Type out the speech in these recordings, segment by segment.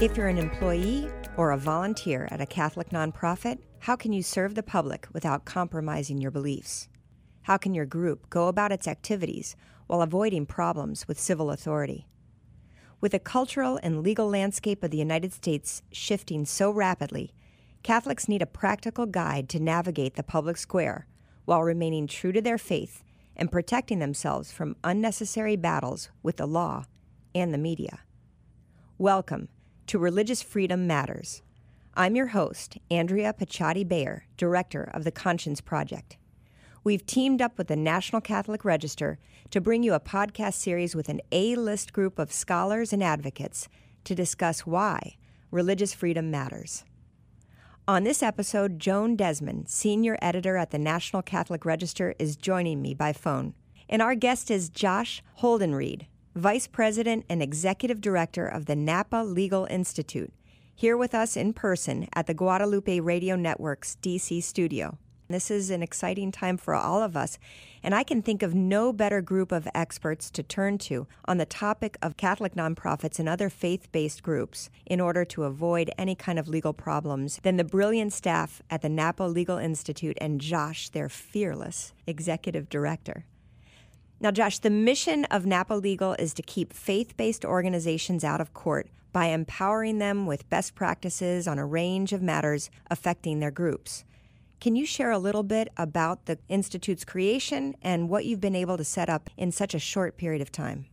If you're an employee or a volunteer at a Catholic nonprofit, how can you serve the public without compromising your beliefs? How can your group go about its activities while avoiding problems with civil authority? With the cultural and legal landscape of the United States shifting so rapidly, Catholics need a practical guide to navigate the public square while remaining true to their faith and protecting themselves from unnecessary battles with the law and the media. Welcome to Religious Freedom Matters. I'm your host, Andrea Picciotti Bayer, Director of the Conscience Project. We've teamed up with the National Catholic Register to bring you a podcast series with an A list group of scholars and advocates to discuss why religious freedom matters. On this episode, Joan Desmond, senior editor at the National Catholic Register, is joining me by phone. And our guest is Josh Holdenried, Vice President and Executive Director of the Napa Legal Institute, here with us in person at the Guadalupe Radio Network's DC studio. This is an exciting time for all of us, and I can think of no better group of experts to turn to on the topic of Catholic nonprofits and other faith based groups in order to avoid any kind of legal problems than the brilliant staff at the Napa Legal Institute and Josh, their fearless executive director. Now, Josh, the mission of Napa Legal is to keep faith based organizations out of court by empowering them with best practices on a range of matters affecting their groups. Can you share a little bit about the Institute's creation and what you've been able to set up in such a short period of time?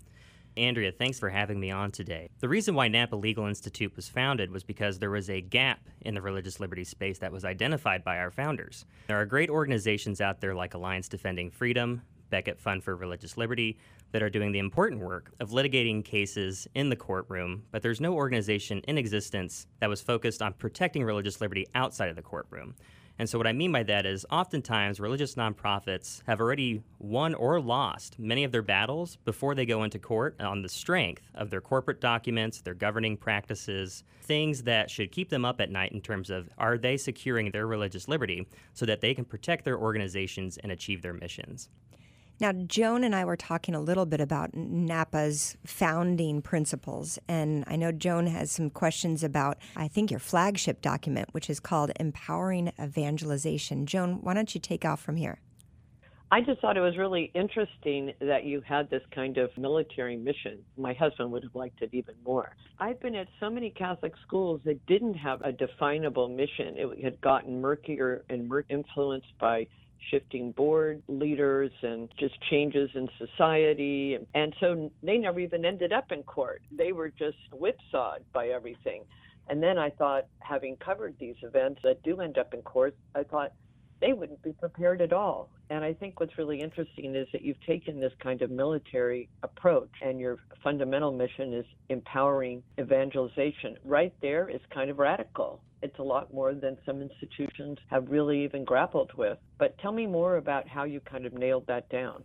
Andrea, thanks for having me on today. The reason why Napa Legal Institute was founded was because there was a gap in the religious liberty space that was identified by our founders. There are great organizations out there like Alliance Defending Freedom, Becket Fund for Religious Liberty that are doing the important work of litigating cases in the courtroom, but there's no organization in existence that was focused on protecting religious liberty outside of the courtroom. And so, what I mean by that is oftentimes religious nonprofits have already won or lost many of their battles before they go into court on the strength of their corporate documents, their governing practices, things that should keep them up at night in terms of are they securing their religious liberty so that they can protect their organizations and achieve their missions. Now, Joan and I were talking a little bit about NAPA's founding principles, and I know Joan has some questions about, I think, your flagship document, which is called Empowering Evangelization. Joan, why don't you take off from here? I just thought it was really interesting that you had this kind of military mission. My husband would have liked it even more. I've been at so many Catholic schools that didn't have a definable mission. It had gotten murkier and influenced by shifting board leaders and just changes in society. And so they never even ended up in court. They were just whipsawed by everything. And then I thought, having covered these events that do end up in court, I thought they wouldn't be prepared at all. And I think what's really interesting is that you've taken this kind of military approach, and your fundamental mission is empowering evangelization. Right there is kind of radical. It's a lot more than some institutions have really even grappled with. But tell me more about how you kind of nailed that down.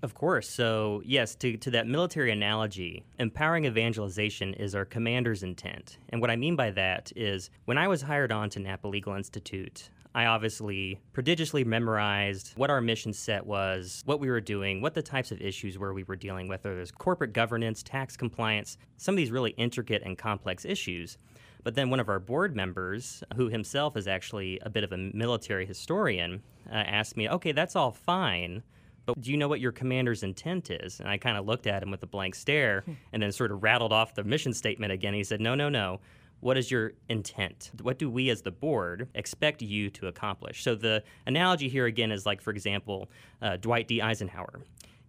Of course. So, yes, to, to that military analogy, empowering evangelization is our commander's intent. And what I mean by that is when I was hired on to Napa Legal Institute, I obviously prodigiously memorized what our mission set was, what we were doing, what the types of issues were we were dealing with, whether there's corporate governance, tax compliance, some of these really intricate and complex issues. But then one of our board members, who himself is actually a bit of a military historian, uh, asked me, okay, that's all fine, but do you know what your commander's intent is? And I kind of looked at him with a blank stare hmm. and then sort of rattled off the mission statement again. He said, no, no, no. What is your intent? What do we as the board expect you to accomplish? So the analogy here again is like, for example, uh, Dwight D. Eisenhower.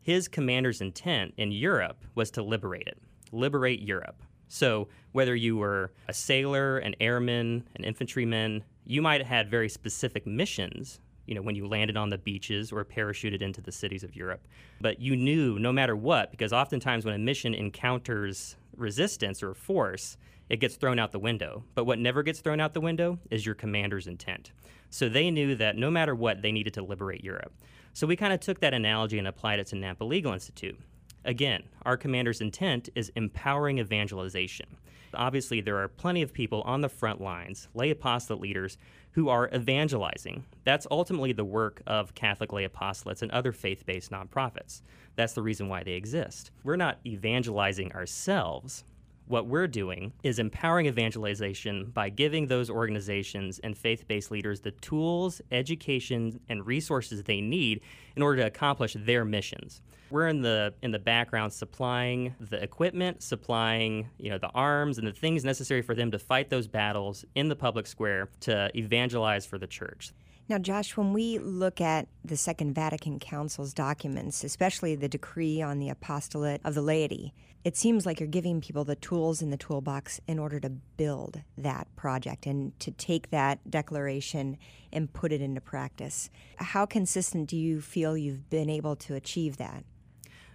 His commander's intent in Europe was to liberate it, liberate Europe. So, whether you were a sailor, an airman, an infantryman, you might have had very specific missions, you know, when you landed on the beaches or parachuted into the cities of Europe. But you knew no matter what, because oftentimes when a mission encounters resistance or force, it gets thrown out the window. But what never gets thrown out the window is your commander's intent. So they knew that no matter what, they needed to liberate Europe. So we kind of took that analogy and applied it to Napa Legal Institute. Again, our commander's intent is empowering evangelization. Obviously, there are plenty of people on the front lines, lay apostolate leaders, who are evangelizing. That's ultimately the work of Catholic lay apostolates and other faith based nonprofits. That's the reason why they exist. We're not evangelizing ourselves, what we're doing is empowering evangelization by giving those organizations and faith based leaders the tools, education, and resources they need in order to accomplish their missions. We're in the in the background supplying the equipment, supplying you know the arms and the things necessary for them to fight those battles in the public square to evangelize for the church. Now, Josh, when we look at the Second Vatican Council's documents, especially the decree on the apostolate of the laity, it seems like you're giving people the tools in the toolbox in order to build that project and to take that declaration and put it into practice. How consistent do you feel you've been able to achieve that?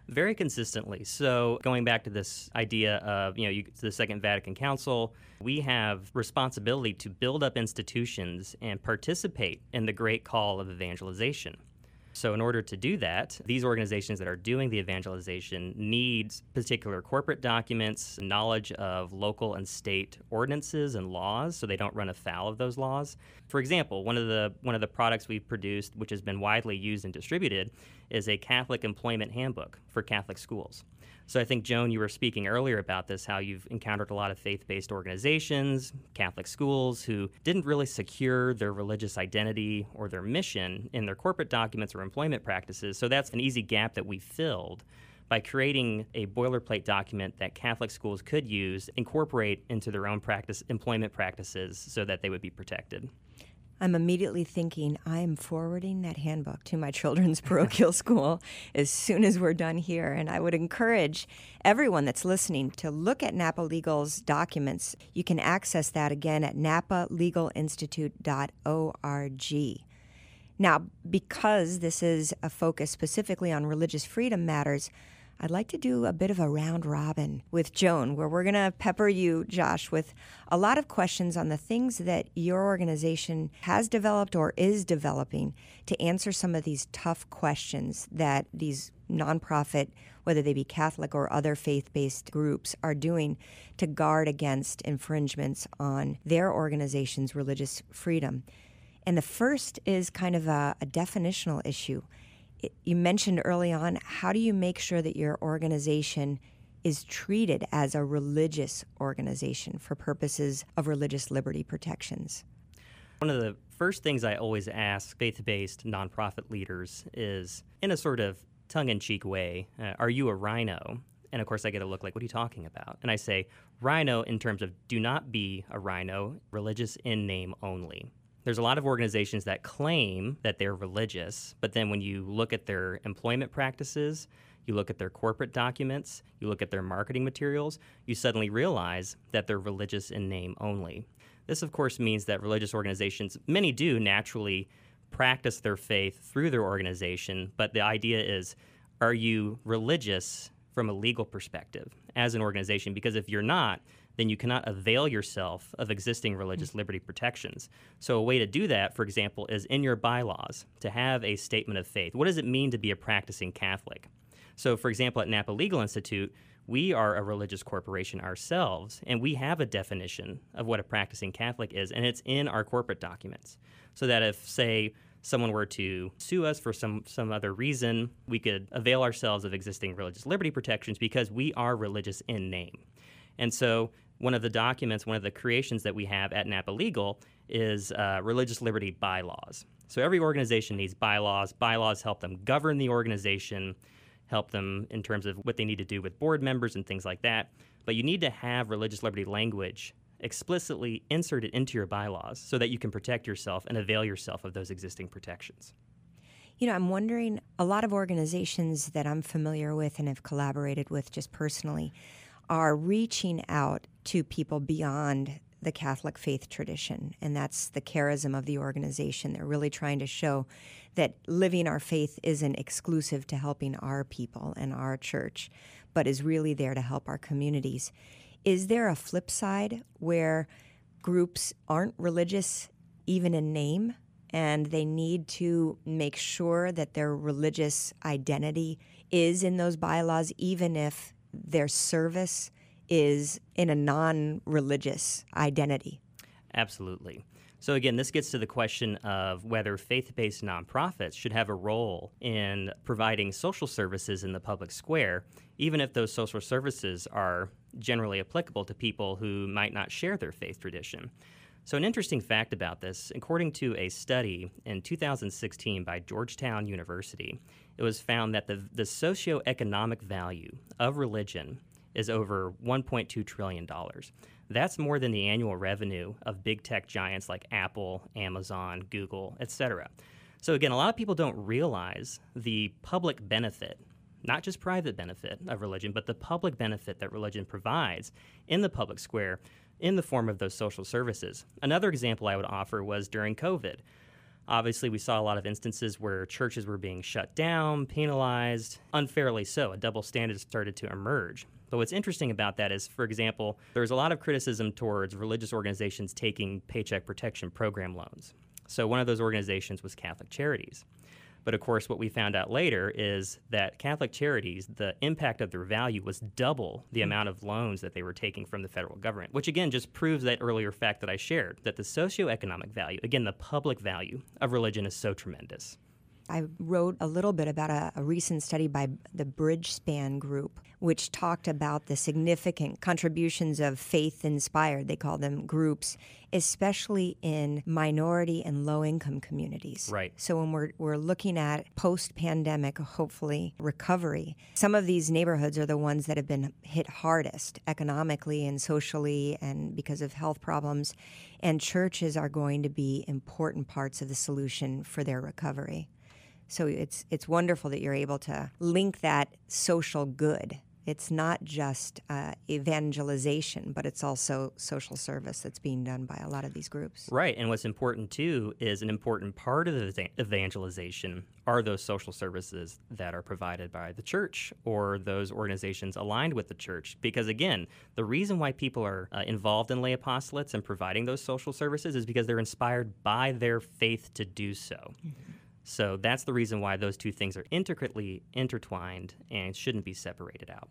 Very consistently. So, going back to this idea of, you know, you, the Second Vatican Council, we have responsibility to build up institutions and participate in the great call of evangelization. So, in order to do that, these organizations that are doing the evangelization need particular corporate documents, knowledge of local and state ordinances and laws, so they don't run afoul of those laws. For example, one of the one of the products we've produced, which has been widely used and distributed, is a Catholic employment handbook for Catholic schools. So I think, Joan, you were speaking earlier about this, how you've encountered a lot of faith based organizations, Catholic schools, who didn't really secure their religious identity or their mission in their corporate documents or employment practices. So that's an easy gap that we filled by creating a boilerplate document that Catholic schools could use, incorporate into their own practice employment practices so that they would be protected. I'm immediately thinking I'm forwarding that handbook to my children's parochial school as soon as we're done here. And I would encourage everyone that's listening to look at Napa Legal's documents. You can access that again at napalegalinstitute.org. Now, because this is a focus specifically on religious freedom matters, I'd like to do a bit of a round robin with Joan, where we're going to pepper you, Josh, with a lot of questions on the things that your organization has developed or is developing to answer some of these tough questions that these nonprofit, whether they be Catholic or other faith based groups, are doing to guard against infringements on their organization's religious freedom. And the first is kind of a, a definitional issue you mentioned early on how do you make sure that your organization is treated as a religious organization for purposes of religious liberty protections? One of the first things I always ask faith based nonprofit leaders is, in a sort of tongue in cheek way, uh, are you a rhino? And of course, I get a look like, what are you talking about? And I say, rhino in terms of do not be a rhino, religious in name only. There's a lot of organizations that claim that they're religious, but then when you look at their employment practices, you look at their corporate documents, you look at their marketing materials, you suddenly realize that they're religious in name only. This, of course, means that religious organizations, many do naturally practice their faith through their organization, but the idea is are you religious from a legal perspective as an organization? Because if you're not, then you cannot avail yourself of existing religious mm-hmm. liberty protections. So, a way to do that, for example, is in your bylaws to have a statement of faith. What does it mean to be a practicing Catholic? So, for example, at Napa Legal Institute, we are a religious corporation ourselves, and we have a definition of what a practicing Catholic is, and it's in our corporate documents. So that if, say, someone were to sue us for some, some other reason, we could avail ourselves of existing religious liberty protections because we are religious in name. And so one of the documents, one of the creations that we have at Napa Legal is uh, religious liberty bylaws. So every organization needs bylaws. Bylaws help them govern the organization, help them in terms of what they need to do with board members and things like that. But you need to have religious liberty language explicitly inserted into your bylaws so that you can protect yourself and avail yourself of those existing protections. You know, I'm wondering a lot of organizations that I'm familiar with and have collaborated with just personally are reaching out to people beyond the Catholic faith tradition, and that's the charism of the organization. They're really trying to show that living our faith isn't exclusive to helping our people and our church, but is really there to help our communities. Is there a flip side where groups aren't religious even in name, and they need to make sure that their religious identity is in those bylaws, even if their service is in a non religious identity. Absolutely. So, again, this gets to the question of whether faith based nonprofits should have a role in providing social services in the public square, even if those social services are generally applicable to people who might not share their faith tradition. So, an interesting fact about this according to a study in 2016 by Georgetown University, it was found that the, the socioeconomic value of religion is over $1.2 trillion. That's more than the annual revenue of big tech giants like Apple, Amazon, Google, etc. So, again, a lot of people don't realize the public benefit not just private benefit of religion, but the public benefit that religion provides in the public square in the form of those social services. Another example I would offer was during COVID. Obviously, we saw a lot of instances where churches were being shut down, penalized, unfairly so. A double standard started to emerge. But what's interesting about that is, for example, there's a lot of criticism towards religious organizations taking Paycheck Protection Program loans. So, one of those organizations was Catholic Charities. But of course, what we found out later is that Catholic charities, the impact of their value was double the hmm. amount of loans that they were taking from the federal government, which again just proves that earlier fact that I shared that the socioeconomic value, again, the public value of religion is so tremendous. I wrote a little bit about a, a, recent study by the Bridgespan Group, which talked about the significant contributions of faith inspired, they call them groups, especially in minority and low income communities. Right. So when we're, we're looking at post pandemic, hopefully, recovery, some of these neighborhoods are the ones that have been hit hardest economically and socially and because of health problems. And churches are going to be important parts of the solution for their recovery. So it's it's wonderful that you're able to link that social good. It's not just uh, evangelization, but it's also social service that's being done by a lot of these groups. Right, and what's important too is an important part of the evangelization are those social services that are provided by the church or those organizations aligned with the church. Because again, the reason why people are uh, involved in lay apostolates and providing those social services is because they're inspired by their faith to do so. Mm-hmm. So that's the reason why those two things are intricately intertwined and shouldn't be separated out.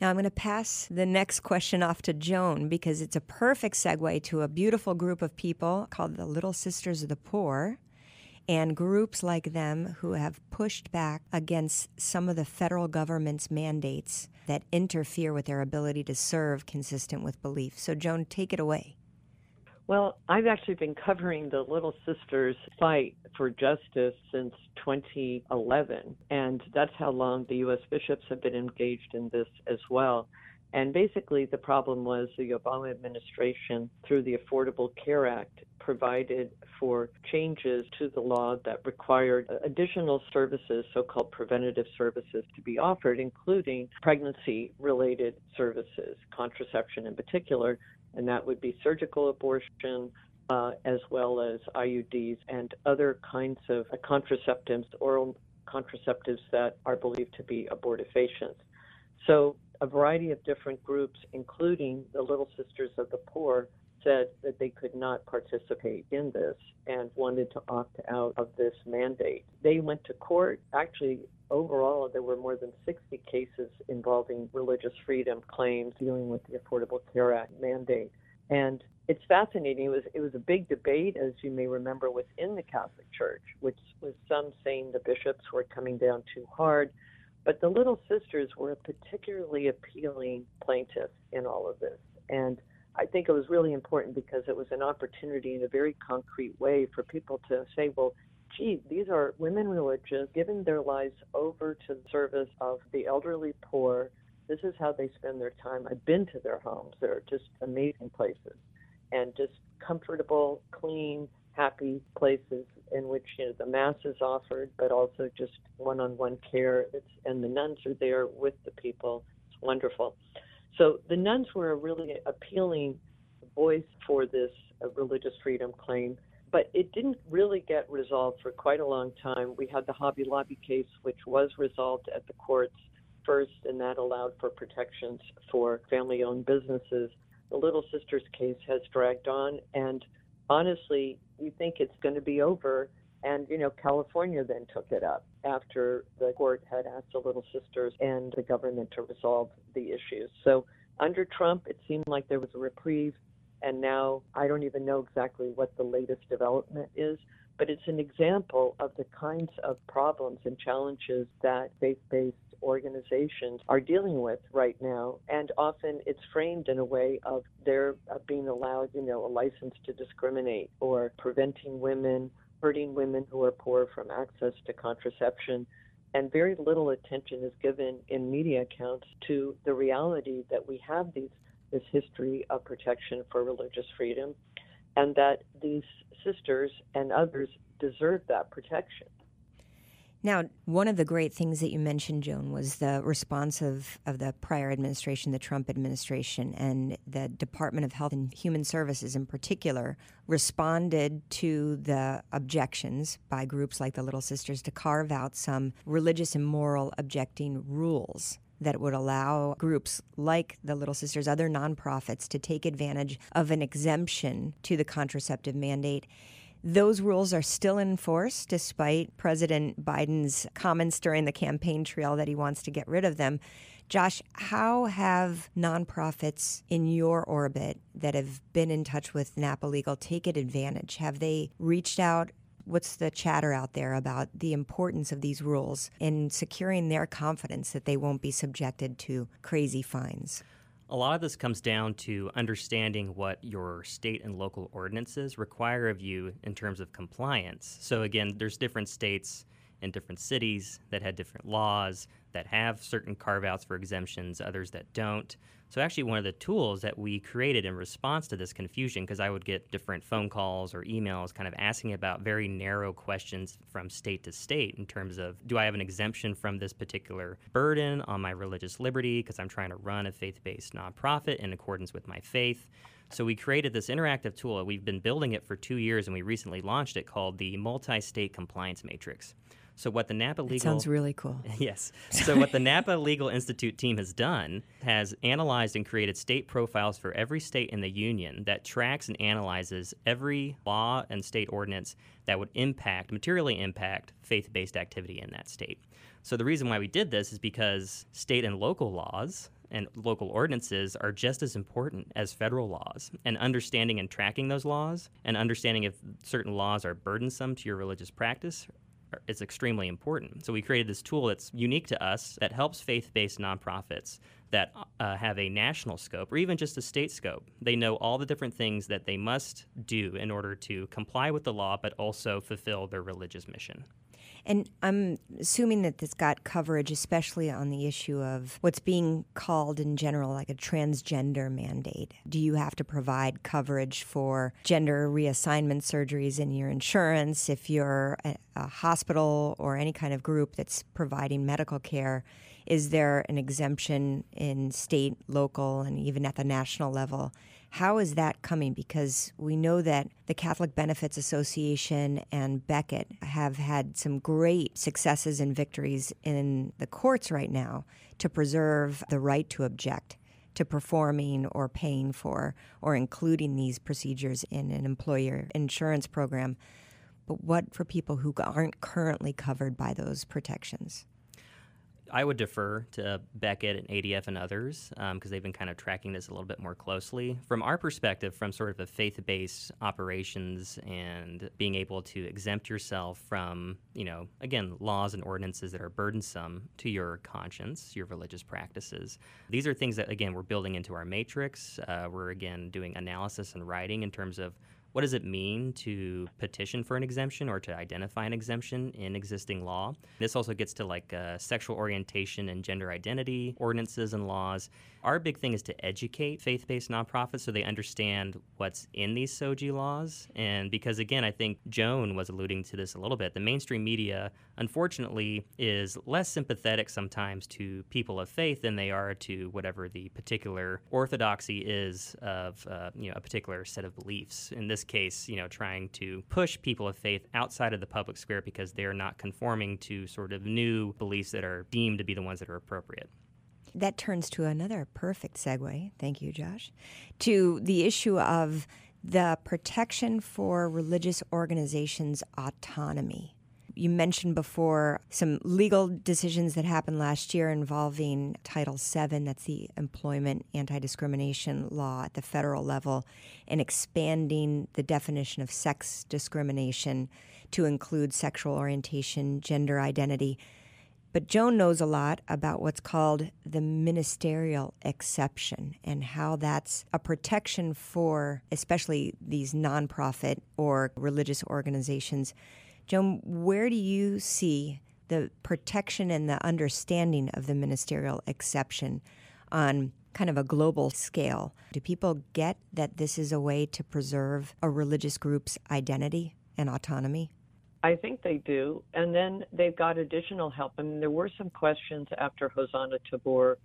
Now, I'm going to pass the next question off to Joan because it's a perfect segue to a beautiful group of people called the Little Sisters of the Poor and groups like them who have pushed back against some of the federal government's mandates that interfere with their ability to serve consistent with belief. So, Joan, take it away. Well, I've actually been covering the Little Sisters fight for justice since 2011, and that's how long the U.S. bishops have been engaged in this as well. And basically, the problem was the Obama administration, through the Affordable Care Act, provided for changes to the law that required additional services, so called preventative services, to be offered, including pregnancy related services, contraception in particular, and that would be surgical abortion, uh, as well as IUDs and other kinds of contraceptives, oral contraceptives that are believed to be abortifacients. So, a variety of different groups, including the Little Sisters of the Poor, said that they could not participate in this and wanted to opt out of this mandate. They went to court. Actually, overall, there were more than 60 cases involving religious freedom claims dealing with the Affordable Care Act mandate. And it's fascinating. It was it was a big debate, as you may remember, within the Catholic Church, which was some saying the bishops were coming down too hard, but the Little Sisters were a particularly appealing plaintiff in all of this. And I think it was really important because it was an opportunity in a very concrete way for people to say, well, gee, these are women religious, giving their lives over to the service of the elderly poor. This is how they spend their time. I've been to their homes. They're just amazing places and just comfortable, clean, happy places in which you know the mass is offered, but also just one-on-one care. It's, and the nuns are there with the people. It's wonderful. So the nuns were a really appealing voice for this uh, religious freedom claim, but it didn't really get resolved for quite a long time. We had the Hobby Lobby case, which was resolved at the courts first, and that allowed for protections for family owned businesses. The Little Sisters case has dragged on, and honestly, we think it's going to be over. And, you know, California then took it up after the court had asked the Little Sisters and the government to resolve the issues. So under Trump, it seemed like there was a reprieve. And now I don't even know exactly what the latest development is, but it's an example of the kinds of problems and challenges that faith based organizations are dealing with right now. And often it's framed in a way of their being allowed, you know, a license to discriminate or preventing women, hurting women who are poor from access to contraception. And very little attention is given in media accounts to the reality that we have these this history of protection for religious freedom and that these sisters and others deserve that protection. Now, one of the great things that you mentioned, Joan, was the response of, of the prior administration, the Trump administration, and the Department of Health and Human Services in particular responded to the objections by groups like the Little Sisters to carve out some religious and moral objecting rules that would allow groups like the Little Sisters, other nonprofits, to take advantage of an exemption to the contraceptive mandate those rules are still in force despite President Biden's comments during the campaign trail that he wants to get rid of them. Josh, how have nonprofits in your orbit that have been in touch with Napa Legal taken advantage? Have they reached out? What's the chatter out there about the importance of these rules in securing their confidence that they won't be subjected to crazy fines? A lot of this comes down to understanding what your state and local ordinances require of you in terms of compliance. So, again, there's different states and different cities that had different laws that have certain carve outs for exemptions, others that don't. So, actually, one of the tools that we created in response to this confusion, because I would get different phone calls or emails kind of asking about very narrow questions from state to state in terms of do I have an exemption from this particular burden on my religious liberty because I'm trying to run a faith based nonprofit in accordance with my faith. So we created this interactive tool. We've been building it for two years, and we recently launched it called the Multi State Compliance Matrix. So what the Napa Legal that sounds really cool. yes. So what the Napa Legal Institute team has done has analyzed and created state profiles for every state in the union that tracks and analyzes every law and state ordinance that would impact materially impact faith-based activity in that state. So the reason why we did this is because state and local laws and local ordinances are just as important as federal laws. And understanding and tracking those laws and understanding if certain laws are burdensome to your religious practice is extremely important. So we created this tool that's unique to us that helps faith-based nonprofits that uh, have a national scope or even just a state scope. They know all the different things that they must do in order to comply with the law, but also fulfill their religious mission. And I'm assuming that this got coverage, especially on the issue of what's being called in general like a transgender mandate. Do you have to provide coverage for gender reassignment surgeries in your insurance if you're a, a hospital or any kind of group that's providing medical care? Is there an exemption in state, local, and even at the national level? How is that coming? Because we know that the Catholic Benefits Association and Becket have had some great successes and victories in the courts right now to preserve the right to object to performing or paying for or including these procedures in an employer insurance program. But what for people who aren't currently covered by those protections? I would defer to Becket and ADF and others because um, they've been kind of tracking this a little bit more closely. From our perspective, from sort of a faith based operations and being able to exempt yourself from, you know, again, laws and ordinances that are burdensome to your conscience, your religious practices, these are things that, again, we're building into our matrix. Uh, we're, again, doing analysis and writing in terms of what does it mean to petition for an exemption or to identify an exemption in existing law? This also gets to like uh, sexual orientation and gender identity ordinances and laws. Our big thing is to educate faith based nonprofits so they understand what's in these SOGI laws. And because, again, I think Joan was alluding to this a little bit, the mainstream media, unfortunately, is less sympathetic sometimes to people of faith than they are to whatever the particular orthodoxy is of uh, you know, a particular set of beliefs. In this case, you know, trying to push people of faith outside of the public square because they're not conforming to sort of new beliefs that are deemed to be the ones that are appropriate that turns to another perfect segue. Thank you, Josh. To the issue of the protection for religious organizations' autonomy. You mentioned before some legal decisions that happened last year involving Title VII, that's the employment anti discrimination law at the federal level, and expanding the definition of sex discrimination to include sexual orientation, gender identity But Joan knows a lot about what's called the ministerial exception and how that's a protection for especially these nonprofit or religious organizations. Joan, where do you see the protection and the understanding of the ministerial exception on kind of a global scale? Do people get that this is a way to preserve a religious group's identity and autonomy? I think they do. And then they've got additional help. I mean, there were some questions after Hosanna Tabor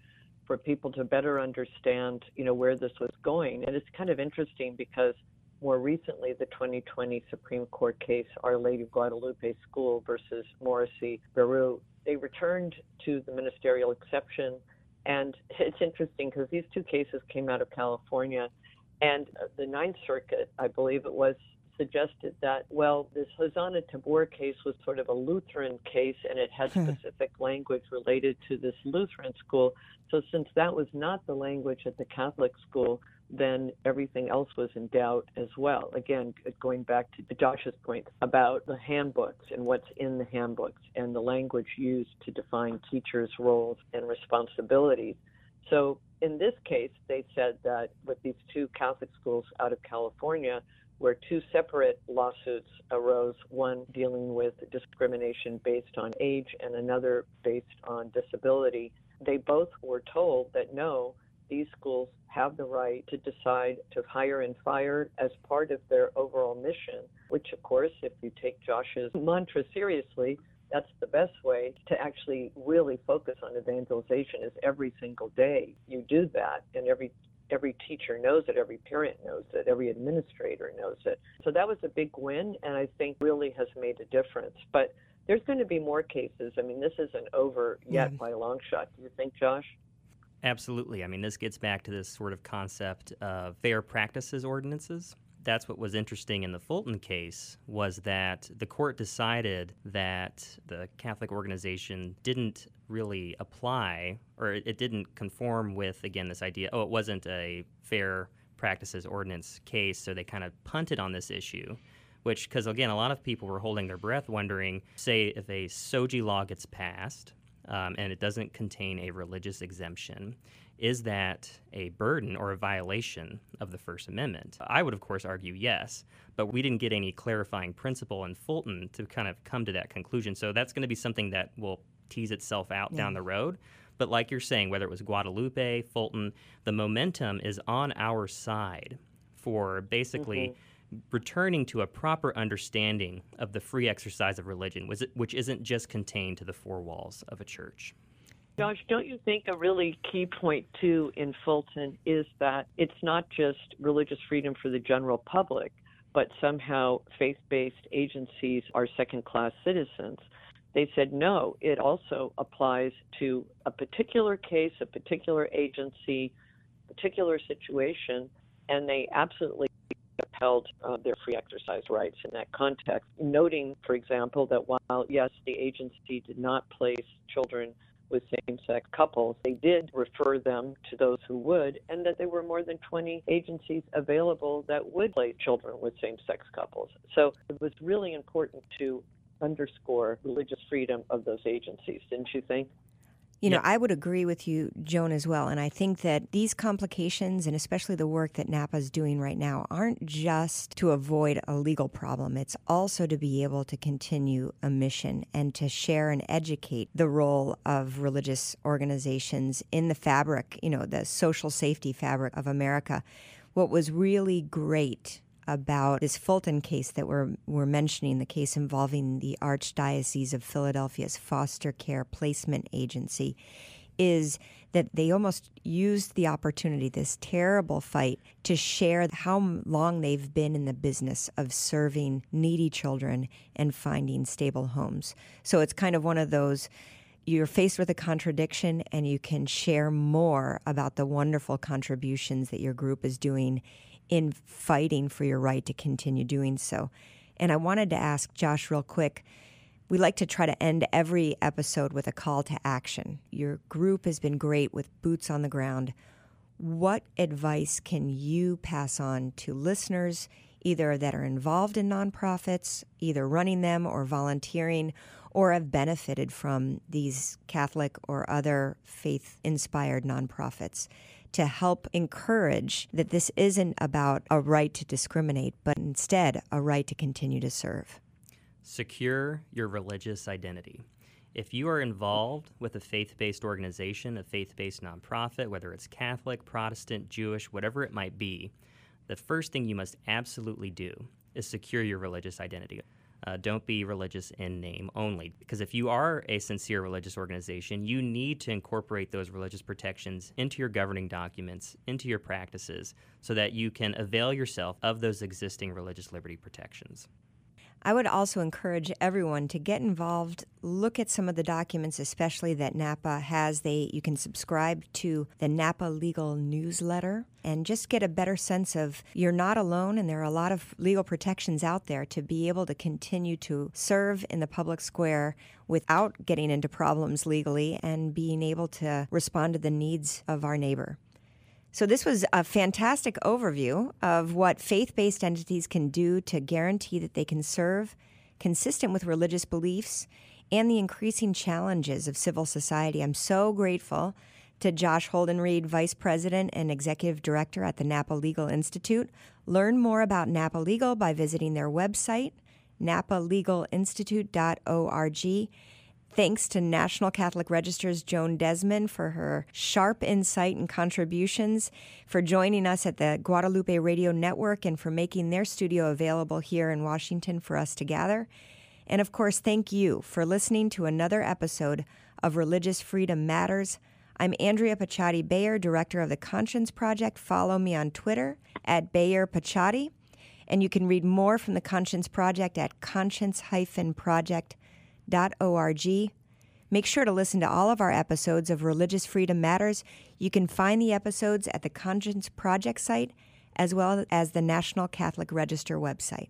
for people to better understand, you know, where this was going. And it's kind of interesting because more recently, the 2020 Supreme Court case, Our Lady of Guadalupe School versus Morrissey Berru, they returned to the ministerial exception. And it's interesting because these two cases came out of California. And uh, the Ninth Circuit, I believe it was, suggested that, well, this Hosanna Tabor case was sort of a Lutheran case and it had hmm. specific language related to this Lutheran school. So, since that was not the language at the Catholic school, then everything else was in doubt as well. Again, going back to Josh's point about the handbooks and what's in the handbooks and the language used to define teachers' roles and responsibilities. So, in this case, they said that with these two Catholic schools out of California, where two separate lawsuits arose one dealing with discrimination based on age and another based on disability. They both were told that no, these schools have the right to decide to hire and fire as part of their overall mission, which, of course, if you take Josh's mantra seriously, that's the best way to actually really focus on evangelization is every single day you do that and every every teacher knows it, every parent knows it, every administrator knows it. So that was a big win, and I think really has made a difference. But there's going to be more cases. I mean, this isn't over yet mm-hmm. by a long shot. Do you think, Josh? Absolutely. I mean, this gets back to this sort of concept of fair practices ordinances that's what was interesting in the Fulton case was that the court decided that the Catholic organization didn't really apply or it didn't conform with again this idea oh it wasn't a fair practices ordinance case so they kind of punted on this issue which because again a lot of people were holding their breath wondering say if a SOGI law gets passed um, and it doesn't contain a religious exemption is that a burden or a violation of the First Amendment? I would, of course, argue yes, but we didn't get any clarifying principle in Fulton to kind of come to that conclusion. So that's going to be something that will tease itself out yeah. down the road. But like you're saying, whether it was Guadalupe, Fulton, the momentum is on our side for basically. Mm-hmm returning to a proper understanding of the free exercise of religion, which isn't just contained to the four walls of a church. Josh, don't you think a really key point, too, in Fulton is that it's not just religious freedom for the general public, but somehow faith based agencies are second class citizens? They said no, it also applies to a particular case, a particular agency, particular situation, and they absolutely upheld uh, their free exercise rights in that context, noting, for example, that while, yes, the agency did not place children with same sex couples. They did refer them to those who would, and that there were more than 20 agencies available that would place children with same sex couples. So it was really important to underscore religious freedom of those agencies, didn't you think? You know, yep. I would agree with you, Joan, as well. And I think that these complications, and especially the work that NAPA is doing right now, aren't just to avoid a legal problem. It's also to be able to continue a mission and to share and educate the role of religious organizations in the fabric, you know, the social safety fabric of America. What was really great about this Fulton case that we're, we're mentioning, the case involving the Archdiocese of Philadelphia's foster care placement agency, is that they almost used the opportunity, this terrible fight, to share how long they've been in the business of serving needy children and finding stable homes. So it's kind of one of those you're faced with a contradiction and you can share more about the wonderful contributions that your group is doing in fighting for your right to continue doing so. And I wanted to ask Josh real quick. We like to try to end every episode with a call to action. Your group has been great with boots on the ground. What advice can you pass on to listeners either that are involved in nonprofits, either running them or volunteering, or have benefited from these Catholic or other faith inspired nonprofits to help encourage that this isn't about a right to discriminate, but instead a right to continue to serve. Secure your religious identity. If you are involved with a faith based organization, a faith based nonprofit, whether it's Catholic, Protestant, Jewish, whatever it might be, the first thing you must absolutely do is secure your religious identity. Uh, don't be religious in name only. Because if you are a sincere religious organization, you need to incorporate those religious protections into your governing documents, into your practices, so that you can avail yourself of those existing religious liberty protections. I would also encourage everyone to get involved. Look at some of the documents, especially that NAPA has. They you can subscribe to the NAPA Legal newsletter and just get a better sense of you're not alone, and there are a lot of legal protections out there to be able to continue to serve in the public square without getting into problems legally and being able to respond to the needs of our neighbor. So, this was a fantastic overview of what faith based entities can do to guarantee that they can serve consistent with religious beliefs and the increasing challenges of civil society. I'm so grateful to Josh Holdenried, Vice President and Executive Director at the Napa Legal Institute. Learn more about Napa Legal by visiting their website, napalegalinstitute.org Thanks to National Catholic Register's Joan Desmond for her sharp insight and contributions, for joining us at the Guadalupe Radio Network, and for making their studio available here in Washington for us to gather. And of course, thank you for listening to another episode of Religious Freedom Matters. I'm Andrea Picciotti Bayer, director of the Conscience Project. Follow me on Twitter at Bayer Picciotti. And you can read more from the Conscience Project at conscience-project.com Make sure to listen to all of our episodes of Religious Freedom Matters. You can find the episodes at the Conscience Project site as well as the National Catholic Register website.